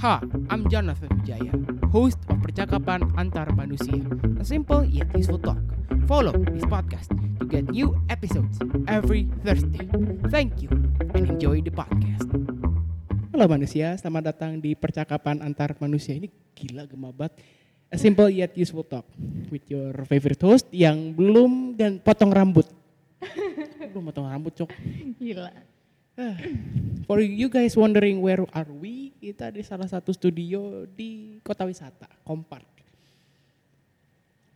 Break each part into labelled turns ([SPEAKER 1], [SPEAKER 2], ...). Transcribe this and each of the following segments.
[SPEAKER 1] Ha, I'm Jonathan Wijaya, host of Percakapan Antar Manusia, a simple yet useful talk. Follow this podcast to get new episodes every Thursday. Thank you and enjoy the podcast. Halo manusia, selamat datang di Percakapan Antar Manusia. Ini gila gemabat. A simple yet useful talk with your favorite host yang belum dan potong rambut. belum potong rambut, Cok.
[SPEAKER 2] Gila.
[SPEAKER 1] For you guys wondering where are we, kita di salah satu studio di kota wisata, Kompark.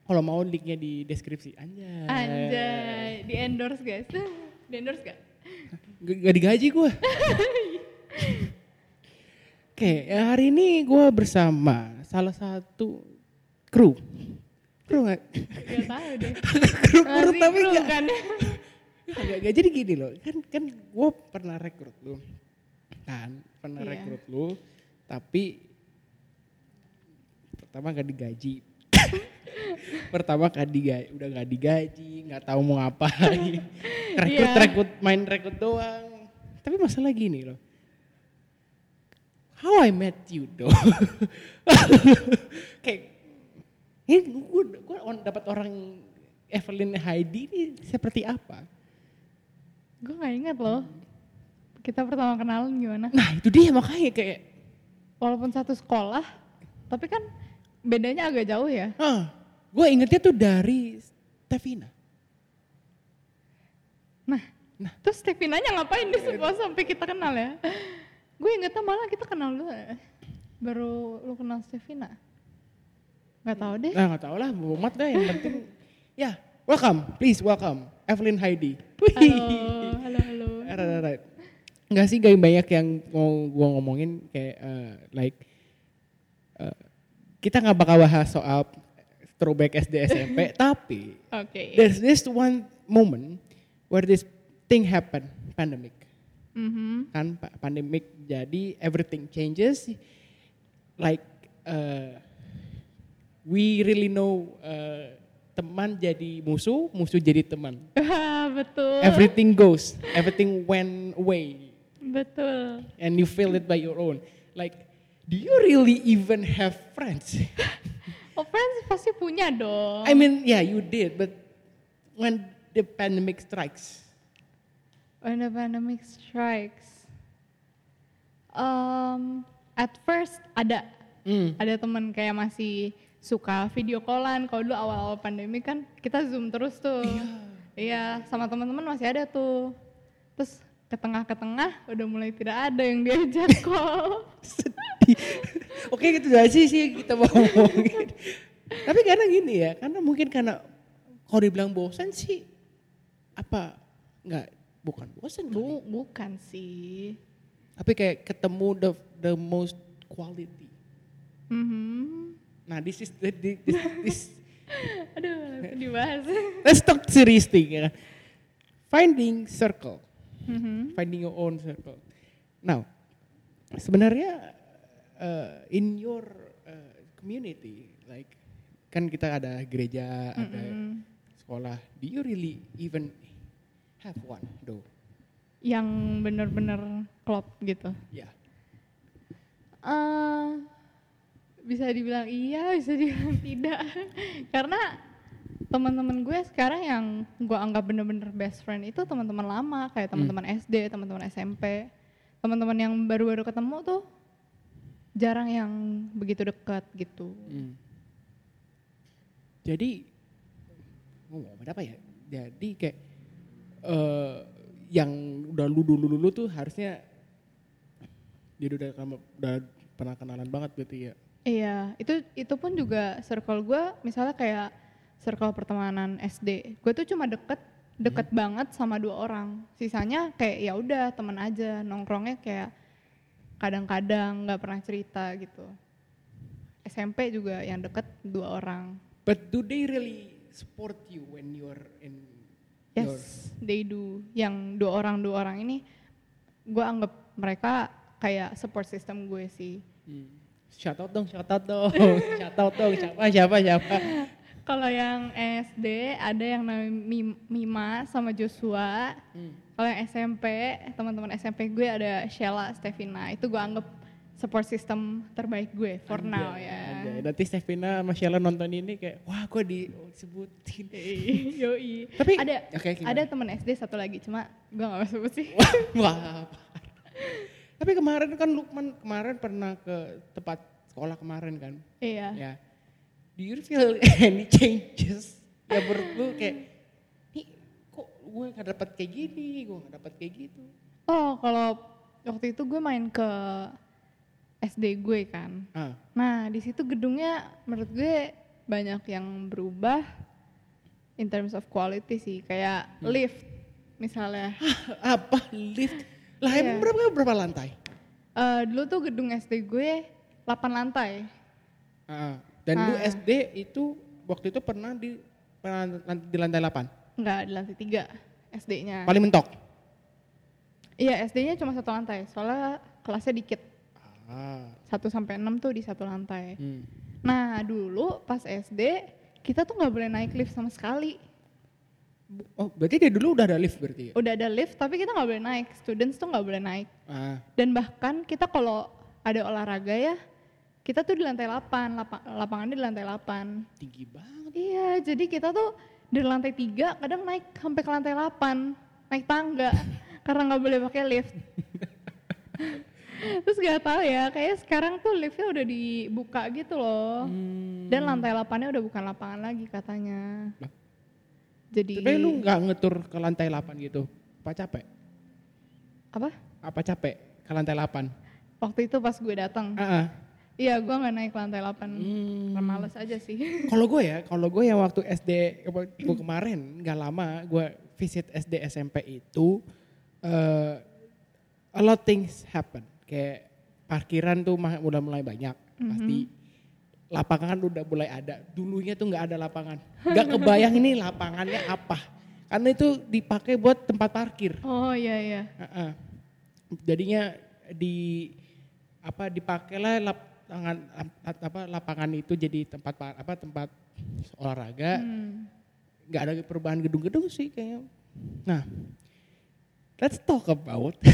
[SPEAKER 1] Kalau mau linknya di deskripsi. Anjay.
[SPEAKER 2] Anjay, di endorse guys. Di endorse gak?
[SPEAKER 1] G- Gak digaji gue. Oke, ya hari ini gue bersama salah satu kru. Kru gak?
[SPEAKER 2] Gak tahu deh.
[SPEAKER 1] kru, kru tapi
[SPEAKER 2] kru
[SPEAKER 1] gak,
[SPEAKER 2] kan?
[SPEAKER 1] Gak, gak, jadi gini loh, kan kan gue pernah rekrut lu, kan? Pernah
[SPEAKER 2] Iya.
[SPEAKER 1] rekrut lu, tapi pertama gak digaji, pertama gak digaji, udah gak digaji, nggak tahu mau ngapain, rekrut
[SPEAKER 2] Iya.
[SPEAKER 1] rekrut main rekrut doang, tapi masalah gini loh, how I met you dong, kayak ini gue gue dapat orang Evelyn Heidi ini seperti apa?
[SPEAKER 2] Gue gak ingat loh. Kita pertama kenalan gimana?
[SPEAKER 1] Nah itu dia makanya kayak,
[SPEAKER 2] Walaupun satu sekolah, tapi kan bedanya agak jauh ya.
[SPEAKER 1] ah, gue ingetnya tuh dari Stevina.
[SPEAKER 2] Nah, terus Stevinanya ngapain di sekolah sampai kita kenal ya? Gue ingetnya malah kita kenal dulu. Baru lu kenal Stevina. Gak tahu deh.
[SPEAKER 1] Nah nggak tau lah, bomat dah yang penting. ya, welcome, please welcome Evelyn Heidi.
[SPEAKER 2] Halo, halo, halo.
[SPEAKER 1] Right, right, right. Enggak sih, gak banyak yang mau gue ngomongin kayak eh, like eh, kita nggak bakal bahas soal throwback SD SMP, tapi
[SPEAKER 2] Oke.
[SPEAKER 1] there's this one moment where this thing happen, pandemic.
[SPEAKER 2] Mhm.
[SPEAKER 1] kan pa- pandemic jadi everything changes like uh, we really know uh, teman jadi musuh musuh jadi teman
[SPEAKER 2] Betul.
[SPEAKER 1] everything goes everything went away
[SPEAKER 2] Betul.
[SPEAKER 1] and you feel it by your own like do you really even have friends
[SPEAKER 2] Oh friends pasti punya dong.
[SPEAKER 1] I mean yeah you did but when the pandemic strikes
[SPEAKER 2] When the pandemic strikes, um, at first ada
[SPEAKER 1] hmm,
[SPEAKER 2] ada teman kayak masih suka video callan. Kalau dulu awal-awal pandemi kan kita zoom terus tuh. Iya, sama teman-teman masih ada tuh. Terus ke tengah ke tengah udah mulai tidak ada yang diajak call.
[SPEAKER 1] sedih. Oke gitu aja sih sih kita mau ngomongin. Tapi karena gini ya, karena mungkin karena kalau dibilang bosan sih apa nggak bukan bosan
[SPEAKER 2] Bu,
[SPEAKER 1] kali.
[SPEAKER 2] bukan sih.
[SPEAKER 1] Tapi kayak ketemu the the most quality.
[SPEAKER 2] Mhm.
[SPEAKER 1] Nah this is the, the- this, this
[SPEAKER 2] Aduh, langsung dibahas.
[SPEAKER 1] let's talk serious thing ya. Finding circle,
[SPEAKER 2] Mhm.
[SPEAKER 1] finding your own circle. Now sebenarnya uh, in your uh, community like kan kita ada gereja, ada
[SPEAKER 2] Mm-mm.
[SPEAKER 1] sekolah. Do you really even have one though?
[SPEAKER 2] Yang bener-bener klop gitu.
[SPEAKER 1] Ya.
[SPEAKER 2] Eh, bisa dibilang iya, bisa dibilang tidak. Karena teman-teman gue sekarang yang gue anggap bener-bener best friend itu teman-teman lama, kayak teman-teman SD, teman-teman SMP, teman-teman yang baru-baru ketemu tuh jarang yang begitu dekat gitu.
[SPEAKER 1] Hmm. Jadi ngomong apa ya? Jadi kayak eh yang udah lu dulu dulu tuh harusnya dia udah udah pernah kenalan banget berarti ya.
[SPEAKER 2] Iya, itu itu pun juga circle gue, misalnya kayak circle pertemanan SD, gue tuh cuma deket deket banget sama dua orang. Sisanya kayak ya udah temen aja, nongkrongnya kayak kadang-kadang nggak pernah cerita gitu. SMP juga yang deket dua orang.
[SPEAKER 1] But do they really support you when you're in your
[SPEAKER 2] Yes, they do. Yang dua orang dua orang ini, gue anggap mereka kayak support system gue sih.
[SPEAKER 1] Hmm. Shout out dong, shout out dong, shout out dong, siapa, siapa, siapa.
[SPEAKER 2] Kalau yang SD ada yang namanya Mim- Mima sama Joshua.
[SPEAKER 1] Hmm.
[SPEAKER 2] Kalau yang SMP, teman-teman SMP gue ada Sheila, Stevina. Itu gue anggap support system terbaik gue for
[SPEAKER 1] Anjay,
[SPEAKER 2] now ya.
[SPEAKER 1] anjay. Nanti Stevina sama Sheila nonton ini kayak, wah gue disebutin.
[SPEAKER 2] Yoi.
[SPEAKER 1] Tapi-
[SPEAKER 2] ada
[SPEAKER 1] gimana?
[SPEAKER 2] ada temen SD satu lagi cuma gue gak mau sebut sih.
[SPEAKER 1] Wah, wah. Tapi kemarin kan Lukman kemarin pernah ke tempat sekolah kemarin kan.
[SPEAKER 2] iya.
[SPEAKER 1] Ya. Do you feel any changes? Ya menurut lu kayak, nih kok gue gak dapat kayak gini, gue gak dapat kayak gitu.
[SPEAKER 2] Oh kalau waktu itu gue main ke SD gue kan.
[SPEAKER 1] Ah,
[SPEAKER 2] Nah di situ gedungnya menurut gue banyak yang berubah in terms of quality sih kayak
[SPEAKER 1] Hmm.
[SPEAKER 2] lift misalnya.
[SPEAKER 1] apa lift? Lah
[SPEAKER 2] Iya.
[SPEAKER 1] emang berapa berapa lantai?
[SPEAKER 2] Eh, dulu tuh gedung SD gue 8 lantai.
[SPEAKER 1] Ah, dan lu
[SPEAKER 2] Ah.
[SPEAKER 1] SD itu waktu itu pernah di pernah di lantai 8.
[SPEAKER 2] Enggak di lantai 3 SD-nya.
[SPEAKER 1] Paling mentok.
[SPEAKER 2] Iya SD-nya cuma satu lantai soalnya kelasnya dikit.
[SPEAKER 1] Ah.
[SPEAKER 2] 1 sampai 6 tuh di satu lantai.
[SPEAKER 1] Hmm.
[SPEAKER 2] Nah dulu pas SD kita tuh nggak boleh naik lift sama sekali.
[SPEAKER 1] Oh, berarti dia dulu udah ada lift berarti ya?
[SPEAKER 2] Udah ada lift tapi kita nggak boleh naik. Students tuh nggak boleh naik.
[SPEAKER 1] Ah.
[SPEAKER 2] Dan bahkan kita kalau ada olahraga ya, kita tuh di lantai 8, lapa- lapangannya di lantai 8.
[SPEAKER 1] Tinggi banget.
[SPEAKER 2] Iya, jadi kita tuh dari lantai 3 kadang naik sampai ke lantai 8, naik tangga karena nggak boleh pakai lift. Terus gak tahu ya, kayak sekarang tuh liftnya udah dibuka gitu loh.
[SPEAKER 1] Hmm.
[SPEAKER 2] Dan lantai 8-nya udah bukan lapangan lagi katanya.
[SPEAKER 1] Lah.
[SPEAKER 2] Jadi
[SPEAKER 1] Tapi lu nggak ngetur ke lantai 8 gitu? Apa capek?
[SPEAKER 2] apa?
[SPEAKER 1] Apa capek ke lantai 8?
[SPEAKER 2] Waktu itu pas gue datang,
[SPEAKER 1] Ah, ah.
[SPEAKER 2] iya gue nggak naik lantai 8.
[SPEAKER 1] Hmm.
[SPEAKER 2] Males aja sih.
[SPEAKER 1] Kalau gue ya, kalau gue yang waktu SD gue kemarin nggak lama gue visit SD SMP itu eh a lot things happen. Kayak parkiran tuh udah mulai banyak pasti. Lapangan udah mulai ada. Dulunya tuh nggak ada lapangan. Nggak kebayang ini lapangannya apa. Karena itu dipakai buat tempat parkir.
[SPEAKER 2] Oh iya iya.
[SPEAKER 1] Heeh. Jadinya di apa dipakailah lapangan apa lapangan itu jadi tempat pa- apa tempat olahraga.
[SPEAKER 2] Hmm.
[SPEAKER 1] nggak ada perubahan gedung-gedung sih kayaknya. Nah, let's talk about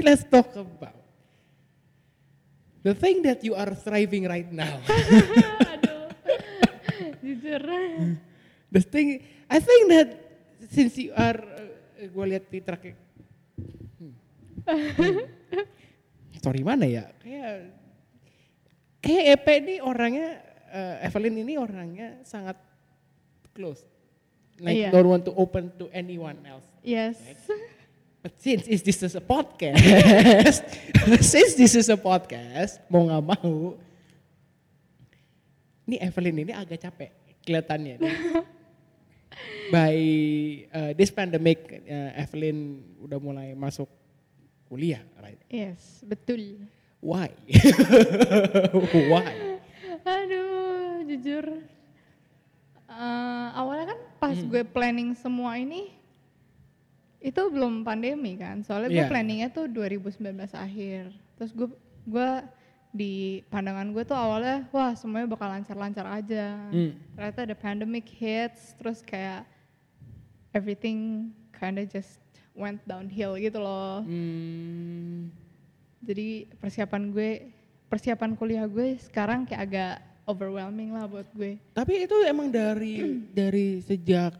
[SPEAKER 1] let's talk about the thing that you are thriving right now.
[SPEAKER 2] Aduh. Jujur.
[SPEAKER 1] The thing, I think that since you are, uh, gue lihat di track, hmm. story mana ya? Kayak, kayak EP ini orangnya, uh, Evelyn ini orangnya sangat close. Like
[SPEAKER 2] Iya.
[SPEAKER 1] don't want to open to anyone else.
[SPEAKER 2] Yes.
[SPEAKER 1] But since is this is a podcast, since this is a podcast, mau nggak mau, ini Evelyn ini agak capek kelihatannya. By uh, this pandemic, uh, Evelyn udah mulai masuk kuliah, right?
[SPEAKER 2] Yes, betul.
[SPEAKER 1] Why? Why?
[SPEAKER 2] Aduh, jujur. eh, awalnya kan pas gue planning semua ini, itu belum pandemi kan. Soalnya gue
[SPEAKER 1] Iya.
[SPEAKER 2] planningnya tuh 2019 akhir. Terus gue gue di pandangan gue tuh awalnya, wah semuanya bakal lancar-lancar aja.
[SPEAKER 1] Hmm.
[SPEAKER 2] Ternyata ada pandemic hits, terus kayak everything kinda just went downhill gitu loh.
[SPEAKER 1] Hmm,
[SPEAKER 2] Jadi persiapan gue, persiapan kuliah gue sekarang kayak agak overwhelming lah buat gue.
[SPEAKER 1] tapi itu emang dari dari sejak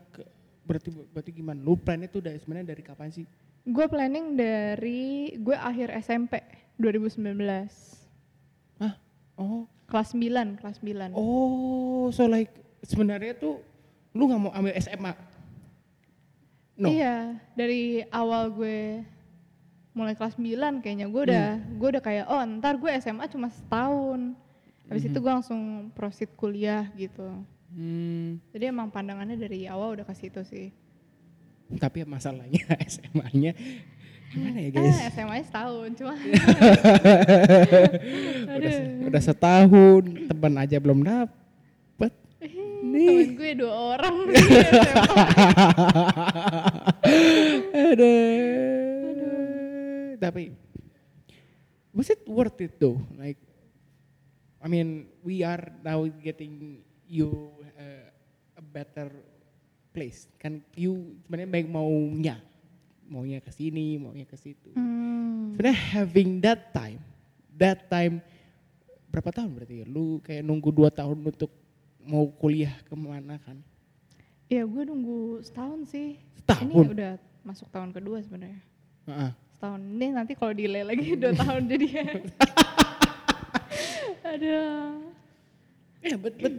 [SPEAKER 1] berarti berarti gimana? Lu plan itu dari sebenarnya dari kapan sih?
[SPEAKER 2] Gue planning dari gue akhir SMP 2019.
[SPEAKER 1] Hah? Oh,
[SPEAKER 2] Kelas 9, kelas 9.
[SPEAKER 1] Oh, so like sebenarnya tuh lu nggak mau ambil SMA? No.
[SPEAKER 2] Iya, dari awal gue mulai kelas 9 kayaknya gue udah gue udah kayak oh ntar gue SMA cuma setahun. Habis itu gue langsung proceed kuliah gitu.
[SPEAKER 1] Hmm,
[SPEAKER 2] Jadi emang pandangannya dari awal udah kasih itu sih.
[SPEAKER 1] tapi masalahnya SMA-nya gimana ya
[SPEAKER 2] Eh,
[SPEAKER 1] guys?
[SPEAKER 2] SMA -nya setahun cuma.
[SPEAKER 1] udah, udah setahun, teman aja belum dapet.
[SPEAKER 2] Temen gue dua orang.
[SPEAKER 1] Aduh. Tapi was it worth it though? Like I mean, we are now getting you better place. Kan you sebenarnya baik maunya maunya ke sini, maunya ke situ.
[SPEAKER 2] Hmm.
[SPEAKER 1] Sebenarnya having that time, that time berapa tahun berarti ya? Lu kayak nunggu dua tahun untuk mau kuliah ke mana kan?
[SPEAKER 2] Iya gue nunggu setahun sih.
[SPEAKER 1] Setahun?
[SPEAKER 2] Ini udah masuk tahun kedua sebenarnya.
[SPEAKER 1] Heeh.
[SPEAKER 2] Setahun ini nanti kalau delay lagi dua tahun jadi ya. Aduh.
[SPEAKER 1] Ya, but, but, but,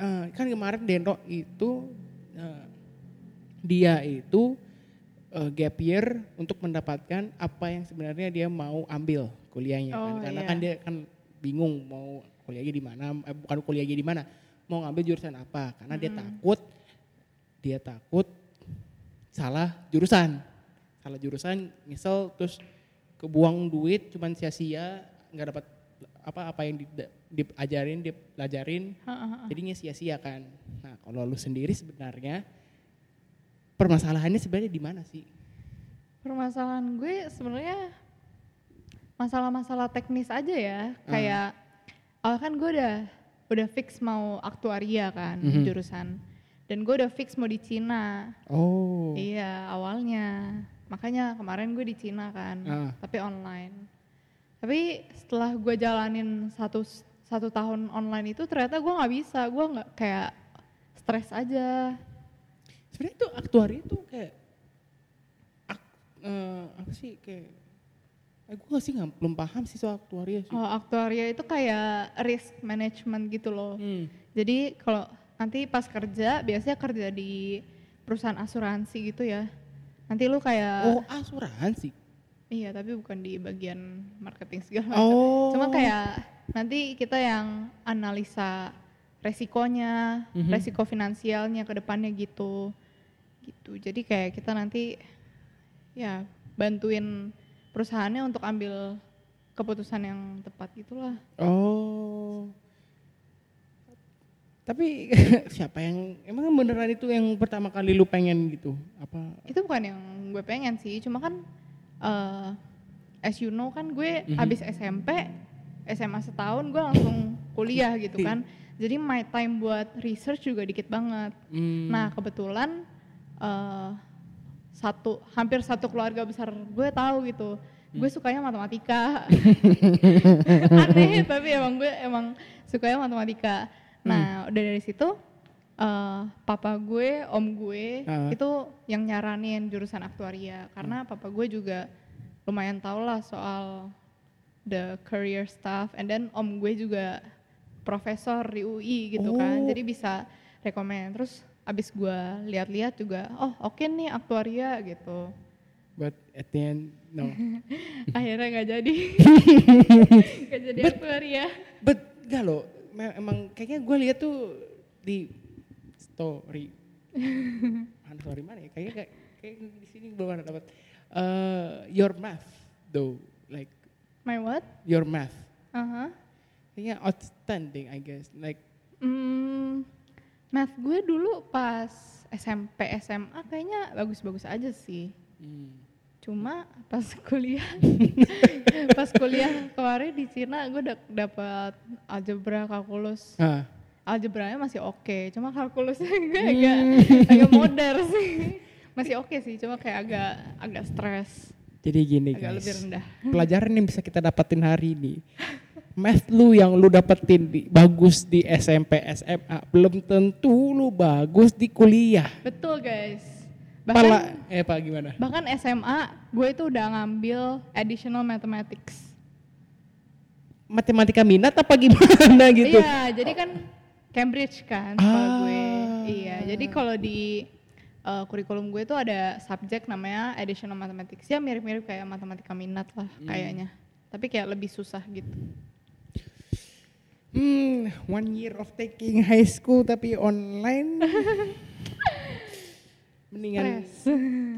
[SPEAKER 1] uh, kan kemarin Dendo itu uh, dia itu uh, gap year untuk mendapatkan apa yang sebenarnya dia mau ambil kuliahnya kan.
[SPEAKER 2] Oh,
[SPEAKER 1] Karena
[SPEAKER 2] iya.
[SPEAKER 1] kan dia kan bingung mau kuliahnya di mana, eh, bukan kuliahnya di mana, mau ngambil jurusan apa. Karena dia
[SPEAKER 2] Mm.
[SPEAKER 1] takut, dia takut salah jurusan. Salah jurusan, misal terus kebuang duit cuman sia-sia, nggak dapat apa apa yang di- diajarin, dipelajarin, jadinya sia-sia kan. Nah kalau lu sendiri sebenarnya permasalahannya sebenarnya di mana sih?
[SPEAKER 2] Permasalahan gue sebenarnya masalah-masalah teknis aja ya.
[SPEAKER 1] Ah.
[SPEAKER 2] Kayak awal kan gue udah udah fix mau aktuaria kan
[SPEAKER 1] Mhm.
[SPEAKER 2] jurusan. Dan gue udah fix mau di Cina.
[SPEAKER 1] Oh.
[SPEAKER 2] Iya awalnya. Makanya kemarin gue di Cina kan,
[SPEAKER 1] Ah.
[SPEAKER 2] tapi online. Tapi setelah gue jalanin satu satu tahun online itu ternyata gue nggak bisa, gue nggak kayak stres aja.
[SPEAKER 1] Sebenarnya itu aktuari itu kayak ak- eh, apa sih kayak eh, gue sih nggak belum paham sih soal aktuaria sih.
[SPEAKER 2] Oh, aktuaria itu kayak risk management gitu loh.
[SPEAKER 1] Hmm.
[SPEAKER 2] Jadi kalau nanti pas kerja, biasanya kerja di perusahaan asuransi gitu ya. Nanti lu kayak
[SPEAKER 1] Oh asuransi.
[SPEAKER 2] Iya tapi bukan di bagian marketing segala macam.
[SPEAKER 1] Oh.
[SPEAKER 2] Cuma kayak nanti kita yang analisa resikonya,
[SPEAKER 1] Mhm.
[SPEAKER 2] resiko finansialnya ke depannya gitu. Gitu. Jadi kayak kita nanti ya bantuin perusahaannya untuk ambil keputusan yang tepat gitulah.
[SPEAKER 1] Oh. Tapi siapa yang emang beneran itu yang pertama kali lu pengen gitu? Apa?
[SPEAKER 2] Itu bukan yang gue pengen sih, cuma kan eh as you know kan gue
[SPEAKER 1] Mhm.
[SPEAKER 2] habis SMP, SMA setahun gue langsung kuliah gitu kan. Jadi my time buat research juga dikit banget.
[SPEAKER 1] Hmm.
[SPEAKER 2] Nah kebetulan eh satu hampir satu keluarga besar gue tahu gitu. Gue sukanya matematika. Aneh tapi emang gue emang sukanya matematika. Nah udah dari situ eh papa gue, om gue
[SPEAKER 1] Ah.
[SPEAKER 2] itu yang nyaranin jurusan aktuaria. Karena papa gue juga lumayan tau lah soal the career stuff. And then om gue juga profesor di UI gitu kan.
[SPEAKER 1] Oh.
[SPEAKER 2] jadi bisa rekomend terus abis gue lihat-lihat juga oh oke nih aktuaria gitu.
[SPEAKER 1] But at the end, no.
[SPEAKER 2] akhirnya nggak jadi. Nggak jadi
[SPEAKER 1] But-
[SPEAKER 2] aktuaria.
[SPEAKER 1] But enggak loh, emang kayaknya gue lihat tuh di story. Mana story mana ya? Kayaknya kayak, kayak di sini belum ada dapat. Uh, your math though, like
[SPEAKER 2] my what
[SPEAKER 1] your math.
[SPEAKER 2] Aha.
[SPEAKER 1] Kayaknya outstanding I guess. Like
[SPEAKER 2] Hmm, math gue dulu pas SMP SMA kayaknya bagus-bagus aja sih
[SPEAKER 1] hmm,
[SPEAKER 2] cuma pas kuliah pas kuliah kemarin di Cina gue udah dapat algebra kalkulus
[SPEAKER 1] ah,
[SPEAKER 2] algebranya masih oke cuma kalkulusnya gue agak agak modern sih masih oke sih cuma kayak agak agak stres
[SPEAKER 1] jadi gini
[SPEAKER 2] agak
[SPEAKER 1] guys.
[SPEAKER 2] lebih rendah
[SPEAKER 1] Pelajaran yang bisa kita dapetin hari ini. Math lu yang lu dapetin di, bagus di SMP, SMA, belum tentu lu bagus di kuliah.
[SPEAKER 2] betul guys
[SPEAKER 1] Pala,
[SPEAKER 2] bahkan
[SPEAKER 1] eh pak gimana?
[SPEAKER 2] bahkan SMA gue itu udah ngambil additional mathematics
[SPEAKER 1] Matematika minat apa gimana gitu?
[SPEAKER 2] Iya, jadi kan Cambridge kan
[SPEAKER 1] Ah.
[SPEAKER 2] gue. Iya, jadi kalau di uh, kurikulum gue itu ada subjek namanya additional mathematics. Ya mirip-mirip kayak matematika minat lah
[SPEAKER 1] Hmm.
[SPEAKER 2] kayaknya. Tapi kayak lebih susah gitu.
[SPEAKER 1] Hmm, one year of taking high school tapi online. Mendingan.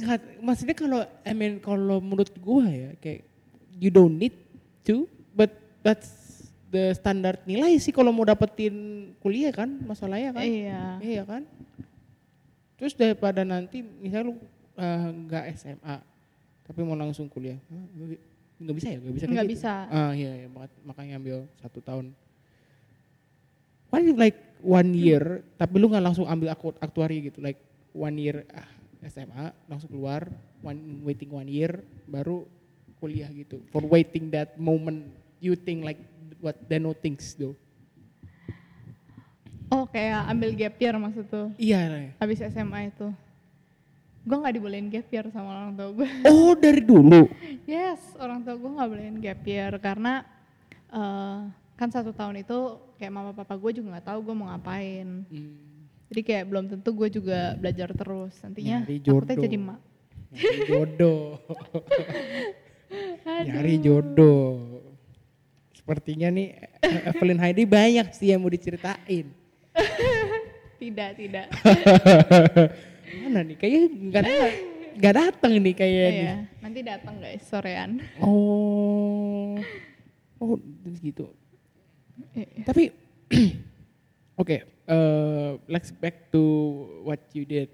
[SPEAKER 1] Kat- maksudnya kalau I mean kalau menurut gua ya kayak you don't need to but that's the standar nilai sih kalau mau dapetin kuliah kan masalahnya kan
[SPEAKER 2] Iya.
[SPEAKER 1] iya kan terus daripada nanti misalnya lu eh, nggak SMA tapi mau langsung kuliah nggak- bisa ya nggak bisa
[SPEAKER 2] Nggak
[SPEAKER 1] gitu?
[SPEAKER 2] bisa.
[SPEAKER 1] ah iya, iya mak- makanya ambil satu tahun why like one year tapi lu nggak langsung ambil aktu- aktuari gitu like one year ah SMA langsung keluar one, waiting one year baru kuliah gitu for waiting that moment you think like what Dano thinks though
[SPEAKER 2] Oh kayak ambil gap year maksud tuh.
[SPEAKER 1] iya Ray.
[SPEAKER 2] Habis SMA itu. Gue nggak dibolehin gap year sama orang tua gue.
[SPEAKER 1] oh dari dulu
[SPEAKER 2] yes, orang tua gue nggak bolehin gap year karena eh, kan satu tahun itu kayak mama papa gue juga nggak tahu gue mau ngapain.
[SPEAKER 1] Hmm,
[SPEAKER 2] Jadi kayak belum tentu gue juga belajar terus. Nantinya
[SPEAKER 1] Nyari
[SPEAKER 2] takutnya
[SPEAKER 1] jodoh.
[SPEAKER 2] jadi mak.
[SPEAKER 1] nyari jodoh nyari jodoh sepertinya nih Evelyn Heidi banyak sih yang mau diceritain
[SPEAKER 2] Tidak, tidak.
[SPEAKER 1] mana nih kayaknya nggak ada- nggak datang nih kayaknya nih.
[SPEAKER 2] Iya, nanti datang guys sorean.
[SPEAKER 1] Oh, oh gitu.
[SPEAKER 2] Iya.
[SPEAKER 1] Tapi, oke, eh, let's back to what you did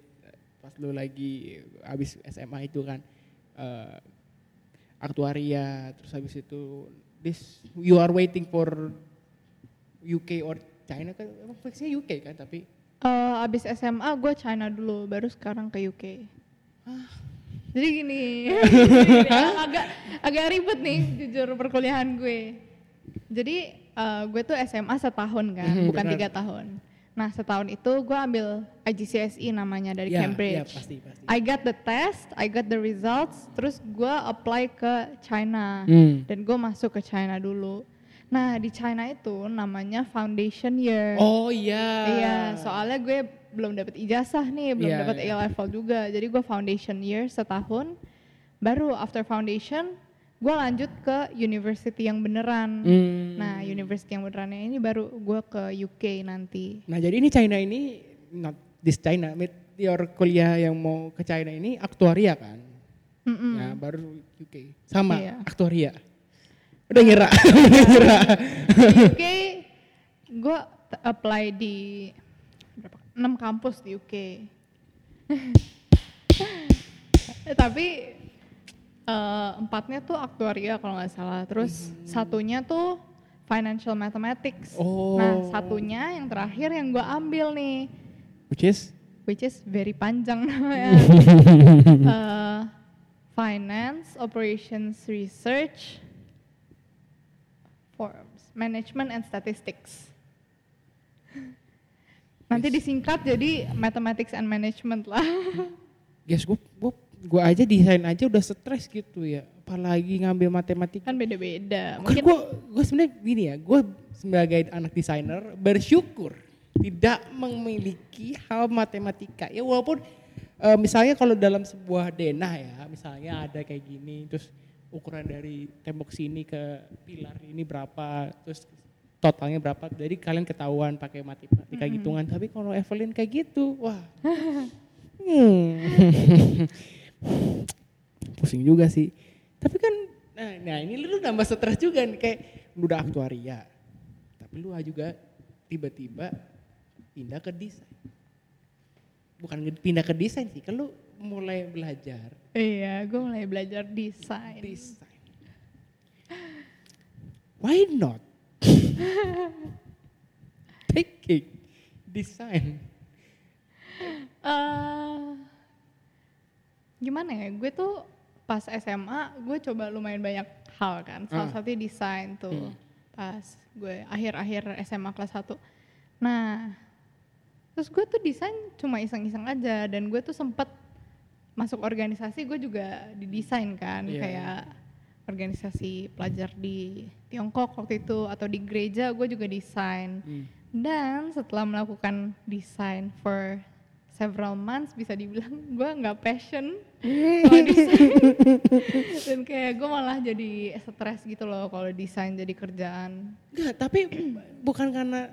[SPEAKER 1] pas lu lagi abis SMA itu kan, eh, aktuaria, terus habis itu this you are waiting for UK or China kan, emang fixnya UK kan, tapi
[SPEAKER 2] Eh, abis SMA gue China dulu, baru sekarang ke UK. Jadi gini, agak agak ribet nih jujur perkuliahan gue. Jadi eh, gue tuh SMA setahun kan,
[SPEAKER 1] Mhm,
[SPEAKER 2] bukan tiga tahun. Nah setahun itu gue ambil IGCSE namanya dari
[SPEAKER 1] ya,
[SPEAKER 2] Cambridge.
[SPEAKER 1] ya pasti pasti.
[SPEAKER 2] I got the test, I got the results, terus gue apply ke China
[SPEAKER 1] Hmm.
[SPEAKER 2] dan gue masuk ke China dulu. Nah di China itu namanya foundation year.
[SPEAKER 1] Oh iya.
[SPEAKER 2] Iya, soalnya gue belum dapat ijazah nih, belum
[SPEAKER 1] Iya,
[SPEAKER 2] dapat
[SPEAKER 1] iya.
[SPEAKER 2] A level juga. Jadi gue foundation year setahun. Baru after foundation, gue lanjut ke university yang beneran.
[SPEAKER 1] Hmm.
[SPEAKER 2] Nah, university yang benerannya ini baru gue ke UK nanti.
[SPEAKER 1] Nah jadi ini China ini not this China, your kuliah yang mau ke China ini aktuaria kan?
[SPEAKER 2] Mm-mm.
[SPEAKER 1] Ya baru UK sama
[SPEAKER 2] Iya.
[SPEAKER 1] aktuaria. Udah ngira, udah ngira.
[SPEAKER 2] UK, gue apply di berapa? 6 kampus di UK. Tapi eh, empatnya tuh aktuaria kalau nggak salah. Terus satunya tuh financial mathematics.
[SPEAKER 1] Oh.
[SPEAKER 2] Nah satunya yang terakhir yang gue ambil nih,
[SPEAKER 1] Which is?
[SPEAKER 2] which is very panjang namanya. Eh, finance, operations, research, forms, management and statistics. Nanti disingkat jadi mathematics and management lah.
[SPEAKER 1] Guys, gue gua aja desain aja udah stres gitu ya. Apalagi ngambil matematika.
[SPEAKER 2] kan beda-beda.
[SPEAKER 1] Mungkin gue gue sebenarnya gini ya, gue sebagai anak desainer bersyukur tidak memiliki hal matematika. Ya walaupun eh, misalnya kalau dalam sebuah denah ya, misalnya ada kayak gini, terus ukuran dari tembok sini ke pilar ini berapa, terus totalnya berapa, jadi kalian ketahuan pakai matematika hitungan. Tapi kalau Evelyn kayak gitu, wah, hmm. pusing juga sih. Tapi kan, nah, nah ini lu nambah stres juga nih, kayak lu udah aktuaria, tapi lu juga tiba-tiba pindah ke desain. Bukan pindah ke desain sih, kan lu mulai belajar
[SPEAKER 2] iya, gue mulai belajar desain.
[SPEAKER 1] desain. Why not? Taking desain.
[SPEAKER 2] eh gimana ya? Gue tuh pas SMA gue coba lumayan banyak hal kan. Salah
[SPEAKER 1] Ah.
[SPEAKER 2] satunya desain tuh.
[SPEAKER 1] Hmm.
[SPEAKER 2] Pas gue akhir-akhir SMA kelas 1. Nah, terus gue tuh desain cuma iseng-iseng aja dan gue tuh sempet masuk organisasi gue juga didesain kan
[SPEAKER 1] Iya,
[SPEAKER 2] kayak organisasi pelajar di Tiongkok waktu itu atau di gereja gue juga desain.
[SPEAKER 1] Hmm.
[SPEAKER 2] Dan setelah melakukan desain for several months bisa dibilang gue nggak passion sama desain dan kayak gue malah jadi stres gitu loh kalau desain jadi kerjaan.
[SPEAKER 1] Enggak, tapi bukan karena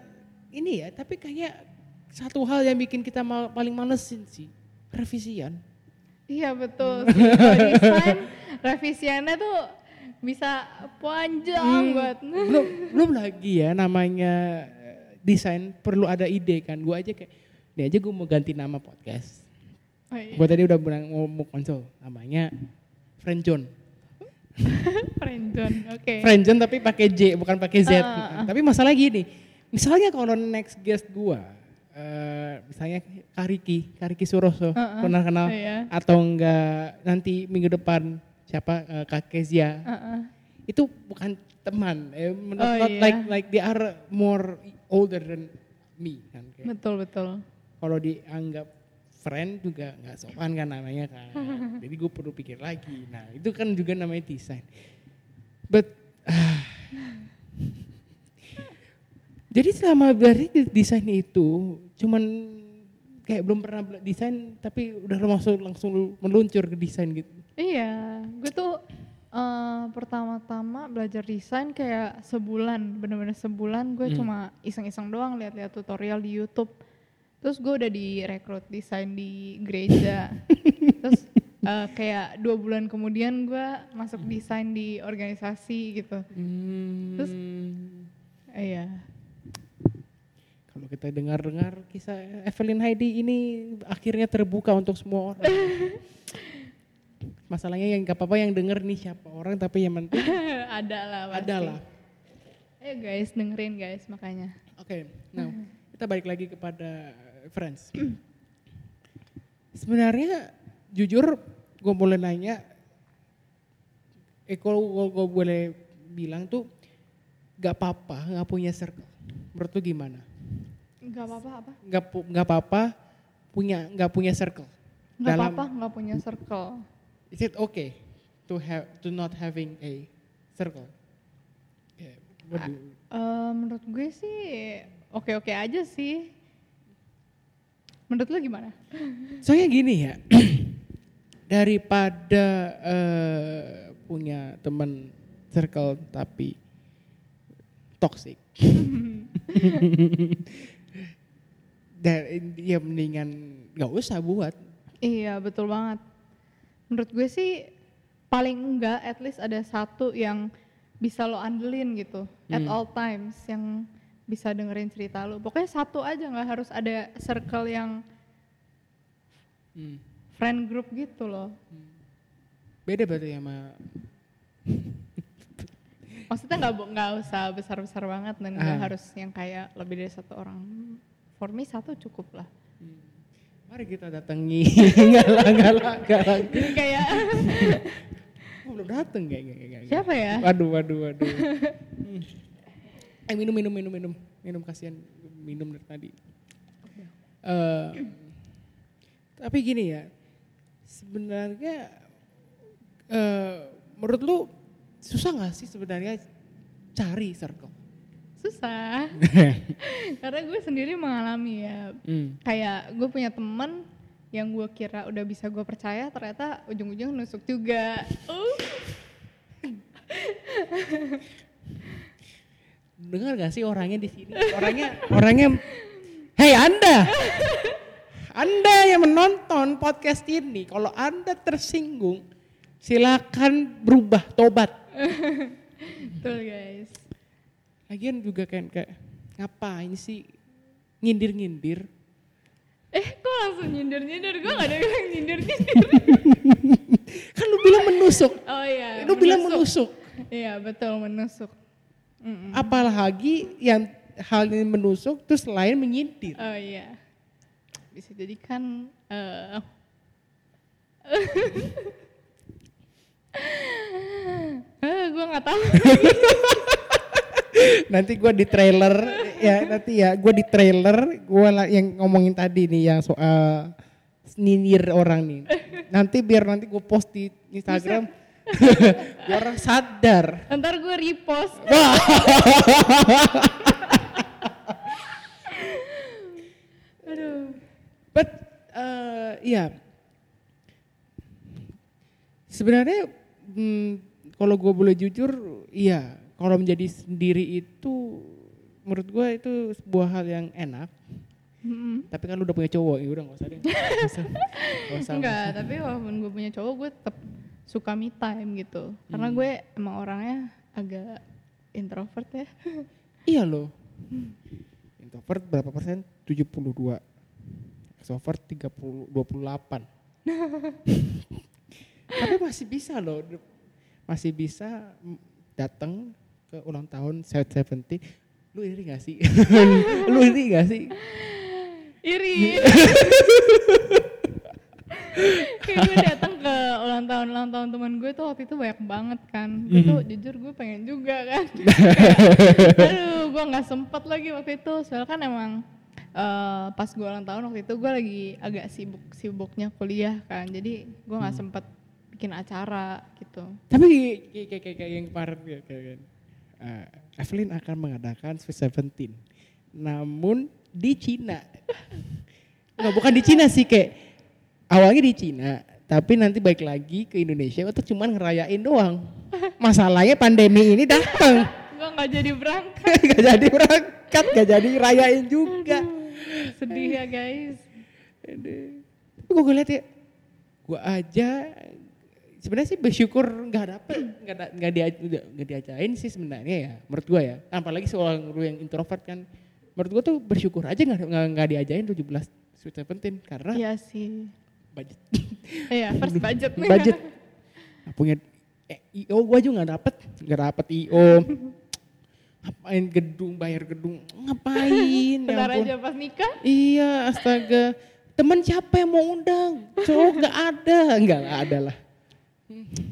[SPEAKER 1] ini ya, tapi kayak satu hal yang bikin kita mal- paling malesin sih, revisian.
[SPEAKER 2] Iya betul. Kalau desain revisiannya tuh bisa panjang banget.
[SPEAKER 1] belum belum lagi ya namanya eh, desain perlu ada ide kan. Gua aja kayak ini aja gue mau ganti nama podcast.
[SPEAKER 2] Oh, iya.
[SPEAKER 1] Gue tadi udah bilang mau, mau konsol namanya Friendzone.
[SPEAKER 2] Friendzone, oke.
[SPEAKER 1] Friendzone tapi pakai J bukan pakai Z.
[SPEAKER 2] Ah, ah.
[SPEAKER 1] Tapi masalah gini, misalnya kalau next guest gua eh, misalnya Kariki, Kariki Suroso,
[SPEAKER 2] Heeh.
[SPEAKER 1] pernah kenal?
[SPEAKER 2] Iya.
[SPEAKER 1] Atau enggak nanti minggu depan siapa eh, Kak Kezia.
[SPEAKER 2] Heeh.
[SPEAKER 1] Itu bukan teman, eh, not,
[SPEAKER 2] Oh,
[SPEAKER 1] not
[SPEAKER 2] iya.
[SPEAKER 1] like like they are more older than me kan. Kayak
[SPEAKER 2] Betul betul.
[SPEAKER 1] Kalau dianggap friend juga nggak sopan kan namanya kan. Jadi gue perlu pikir lagi. Nah itu kan juga namanya desain. But ah. jadi selama dari desain itu cuman kayak belum pernah desain tapi udah langsung langsung meluncur ke desain gitu.
[SPEAKER 2] Iya, gue tuh eh, pertama-tama belajar desain kayak sebulan, bener-bener sebulan gue
[SPEAKER 1] Hmm.
[SPEAKER 2] cuma iseng-iseng doang lihat-lihat tutorial di YouTube. Terus gue udah direkrut desain di gereja. Terus eh, kayak dua bulan kemudian gue masuk desain di organisasi gitu. Terus? Eh, Iya.
[SPEAKER 1] Kalau kita dengar-dengar kisah Evelyn Heidi ini akhirnya terbuka untuk semua orang. Masalahnya yang gak apa-apa yang denger nih siapa orang tapi yang penting
[SPEAKER 2] ada lah
[SPEAKER 1] ada lah.
[SPEAKER 2] Ayo guys dengerin guys makanya.
[SPEAKER 1] Oke, nah kita balik lagi kepada Friends. Sebenarnya jujur gue boleh nanya, eh kalau gue boleh bilang tuh gak apa-apa gak punya circle. Menurut lu gimana?
[SPEAKER 2] Gak apa-apa apa?
[SPEAKER 1] Gak, gak apa-apa punya gak punya circle.
[SPEAKER 2] Gak apa-apa nggak punya circle.
[SPEAKER 1] Is it okay to have to not having a circle? Yeah, what do you-
[SPEAKER 2] Eh, menurut gue sih oke-oke aja sih. Menurut lo gimana?
[SPEAKER 1] Soalnya gini ya, daripada eh, punya teman circle tapi toxic, dan ya mendingan gak usah buat.
[SPEAKER 2] Iya betul banget. Menurut gue sih paling enggak at least ada satu yang bisa lo andelin gitu at
[SPEAKER 1] Hmm.
[SPEAKER 2] all times yang bisa dengerin cerita lo. Pokoknya satu aja nggak harus ada circle yang
[SPEAKER 1] Hmm.
[SPEAKER 2] friend group gitu loh.
[SPEAKER 1] Beda berarti sama
[SPEAKER 2] Maksudnya nggak nggak usah besar-besar banget dan nggak
[SPEAKER 1] Ah.
[SPEAKER 2] harus yang kayak lebih dari satu orang. For me satu cukup lah.
[SPEAKER 1] Mari kita datangi. Enggak lah, enggak lah, enggak lah.
[SPEAKER 2] Jadi kayak
[SPEAKER 1] Oh, belum dateng kayak kayak kayak.
[SPEAKER 2] siapa ya?
[SPEAKER 1] Waduh, waduh, waduh. Hmm. Eh minum, minum, minum, minum, minum kasihan minum dari tadi. Eh, tapi gini ya, sebenarnya eh menurut lu susah nggak sih sebenarnya cari circle?
[SPEAKER 2] Susah. Karena gue sendiri mengalami ya
[SPEAKER 1] Hmm.
[SPEAKER 2] kayak gue punya temen yang gue kira udah bisa gue percaya ternyata ujung-ujung nusuk juga. Uh.
[SPEAKER 1] Dengar gak sih orangnya di sini? Orangnya, orangnya, hei Anda, Anda yang menonton podcast ini, kalau Anda tersinggung, silakan berubah, tobat.
[SPEAKER 2] Betul guys.
[SPEAKER 1] Lagian juga kan kayak ngapain sih nyindir-nyindir?
[SPEAKER 2] Eh kok langsung nyindir-nyindir? Gue gak ada bilang nyindir-nyindir.
[SPEAKER 1] Kan lu bilang menusuk,
[SPEAKER 2] Oh iya.
[SPEAKER 1] lu bilang menusuk.
[SPEAKER 2] Iya betul menusuk. Mm-mm.
[SPEAKER 1] Apalagi yang hal ini menusuk terus lain menyindir.
[SPEAKER 2] Oh iya. Bisa jadi kan eh eh gue nggak tahu.
[SPEAKER 1] nanti gua di trailer ya nanti ya gua di trailer gua la- yang ngomongin tadi nih yang soal nyindir orang nih nanti biar nanti gua post di Instagram orang sadar
[SPEAKER 2] Ntar gue repost. Aduh.
[SPEAKER 1] but eh, iya sebenarnya hmm, kalau gua boleh jujur iya kalau menjadi sendiri itu menurut gua itu sebuah hal yang enak
[SPEAKER 2] Mm-mm.
[SPEAKER 1] Tapi kan lu udah punya cowok, ya udah gak usah deh. Usah.
[SPEAKER 2] Enggak, tapi walaupun gue punya cowok gue tetap suka me time gitu. Karena
[SPEAKER 1] Hmm.
[SPEAKER 2] gue emang orangnya agak introvert ya.
[SPEAKER 1] Iya loh. Introvert berapa persen? 72. Extrovert 30, 28. Tapi masih bisa loh. Masih bisa datang ke ulang tahun Set 70. Lu iri gak sih? lu iri gak sih?
[SPEAKER 2] iri kayak gue datang tahun ulang tahun teman gue tuh waktu itu banyak banget kan. Gue tuh jujur gue pengen juga kan. Aduh gue nggak sempet lagi waktu itu. Soalnya kan emang eh, pas gue ulang tahun waktu itu gue lagi agak sibuk sibuknya kuliah kan. Jadi gue nggak sempet bikin acara gitu.
[SPEAKER 1] Tapi kayak kayak kayak, yang kemarin kayak, kayak, eh, Evelyn akan mengadakan Sweet Seventeen, namun di Cina. Nggak bukan di Cina sih kayak awalnya di Cina, tapi nanti balik lagi ke Indonesia untuk cuman ngerayain doang. Masalahnya pandemi ini datang,
[SPEAKER 2] gue nggak jadi berangkat
[SPEAKER 1] gak jadi berangkat, gak jadi rayain juga.
[SPEAKER 2] sedih ya guys
[SPEAKER 1] Aduh. Tapi gue lihat ya, gue aja sebenarnya sih bersyukur nggak dapet, nggak nggak dia nggak diajain sih sebenarnya ya, menurut gue ya. Apalagi seorang lu yang introvert kan, menurut gue tuh bersyukur aja nggak nggak diajain 17 Sweet Seventeen karena
[SPEAKER 2] iya sih
[SPEAKER 1] budget
[SPEAKER 2] iya first budget nih
[SPEAKER 1] budget Nggak punya eh, IO gue juga nggak dapet, nggak dapet IO. Ngapain gedung, bayar gedung, ngapain? ya
[SPEAKER 2] bentar
[SPEAKER 1] ampun.
[SPEAKER 2] aja pas nikah
[SPEAKER 1] Iya, astaga. Temen siapa yang mau undang? Cowok gak ada. Enggak, gak ada lah.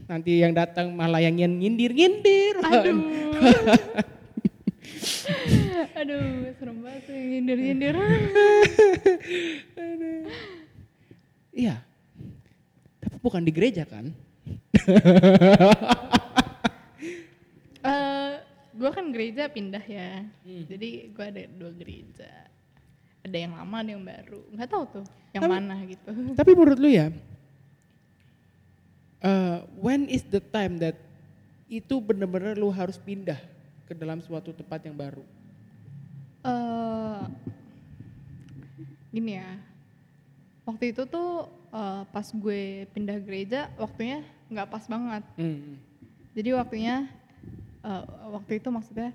[SPEAKER 1] Nanti yang datang malah yang nyindir-nyindir.
[SPEAKER 2] aduh aduh serem banget tuh yang nyindir nyindir
[SPEAKER 1] Iya. Tapi bukan di gereja kan?
[SPEAKER 2] Eh, gue kan gereja pindah ya jadi gue ada dua gereja ada yang lama ada yang baru nggak tahu tuh yang
[SPEAKER 1] Tapi-
[SPEAKER 2] mana gitu
[SPEAKER 1] Tapi menurut lu ya, uh, when is the time that itu benar-benar lu harus pindah ke dalam suatu tempat yang baru?
[SPEAKER 2] eh gini ya waktu itu tuh eh, pas gue pindah gereja waktunya nggak pas banget
[SPEAKER 1] Hmm.
[SPEAKER 2] jadi waktunya eh, waktu itu maksudnya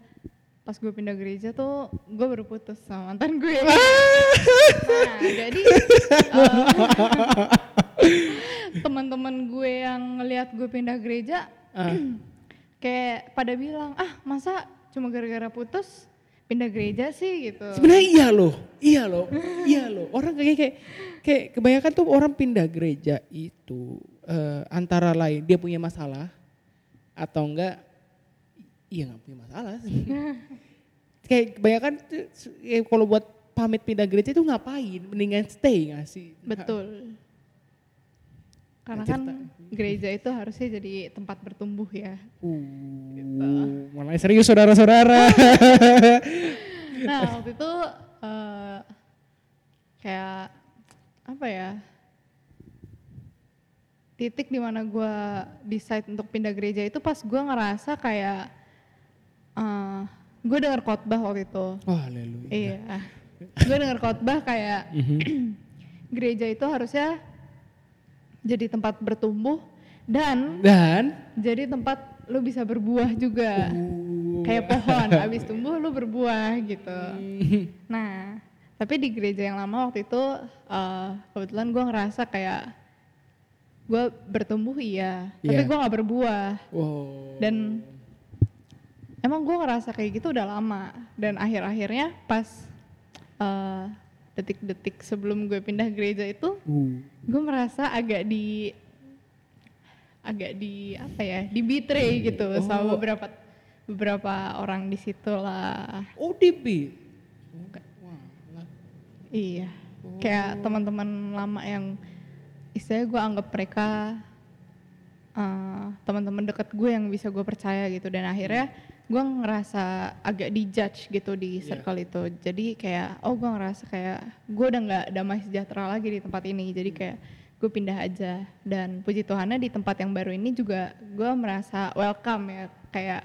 [SPEAKER 2] pas gue pindah gereja tuh gue baru putus sama mantan gue nah jadi eh, teman-teman gue yang ngelihat gue pindah gereja
[SPEAKER 1] Ah.
[SPEAKER 2] kayak pada bilang ah masa cuma gara-gara putus pindah gereja sih gitu
[SPEAKER 1] Sebenarnya iya loh, iya loh, iya loh. Orang kayak kayak kayak kebanyakan tuh orang pindah gereja itu eh, antara lain dia punya masalah atau enggak iya nggak punya masalah. kayak kebanyakan tuh, ya kalau buat pamit pindah gereja itu ngapain? Mendingan stay nggak sih?
[SPEAKER 2] betul karena kan gereja itu harusnya jadi tempat bertumbuh ya.
[SPEAKER 1] Uh, mulai serius saudara-saudara.
[SPEAKER 2] nah waktu itu eh, kayak apa ya titik di mana gue decide untuk pindah gereja itu pas gue ngerasa kayak eh gue dengar khotbah waktu itu.
[SPEAKER 1] Wah, haleluya.
[SPEAKER 2] iya. Gue dengar khotbah kayak gereja itu harusnya jadi tempat bertumbuh dan
[SPEAKER 1] Dan?
[SPEAKER 2] jadi tempat lu bisa berbuah juga.
[SPEAKER 1] Uh,
[SPEAKER 2] kayak pohon abis tumbuh lu berbuah gitu. Nah tapi di gereja yang lama waktu itu eh, kebetulan gue ngerasa kayak gue bertumbuh iya tapi
[SPEAKER 1] Iya.
[SPEAKER 2] gue nggak berbuah.
[SPEAKER 1] Wow.
[SPEAKER 2] dan emang gue ngerasa kayak gitu udah lama. Dan akhir-akhirnya pas eh, detik-detik sebelum gue pindah gereja itu
[SPEAKER 1] Uh.
[SPEAKER 2] gue merasa agak di agak di apa ya di betray gitu sama
[SPEAKER 1] Oh.
[SPEAKER 2] beberapa beberapa orang di situ lah.
[SPEAKER 1] Wah, lah.
[SPEAKER 2] iya kayak teman-teman lama yang istilahnya gue anggap mereka eh, teman-teman deket gue yang bisa gue percaya gitu dan akhirnya gue ngerasa agak dijudge gitu di
[SPEAKER 1] Iya.
[SPEAKER 2] circle itu jadi kayak oh gue ngerasa kayak gue udah nggak damai sejahtera lagi di tempat ini jadi kayak gue pindah aja dan puji Tuhannya di tempat yang baru ini juga gue merasa welcome ya kayak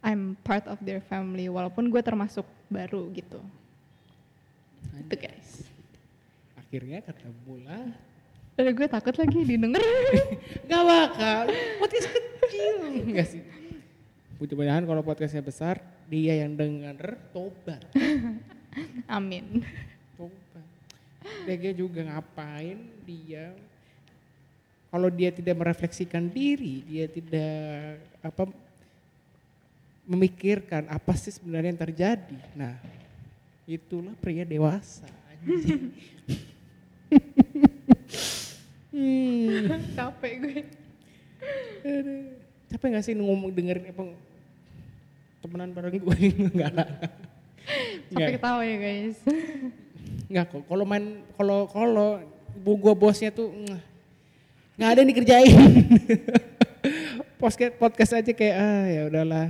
[SPEAKER 2] I'm part of their family walaupun gue termasuk baru gitu itu guys
[SPEAKER 1] Akhirnya ketemu lah.
[SPEAKER 2] Ada gue takut lagi didengar.
[SPEAKER 1] Gak bakal. Podcast kecil. Enggak sih. Mudah-mudahan kalau podcastnya besar, dia yang denger tobat.
[SPEAKER 2] Amin.
[SPEAKER 1] Tobat. Dia juga ngapain dia kalau dia tidak merefleksikan diri, dia tidak apa memikirkan apa sih sebenarnya yang terjadi. Nah, itulah pria dewasa. hmm.
[SPEAKER 2] Capek gue.
[SPEAKER 1] Capek gak sih ngomong dengerin apa temenan bareng gue enggak lah.
[SPEAKER 2] Capek ketawa ya guys.
[SPEAKER 1] Enggak kok. Kalau main kalau kalau ibu gua bosnya tuh nggak ada yang dikerjain. podcast podcast aja kayak ah ya udahlah.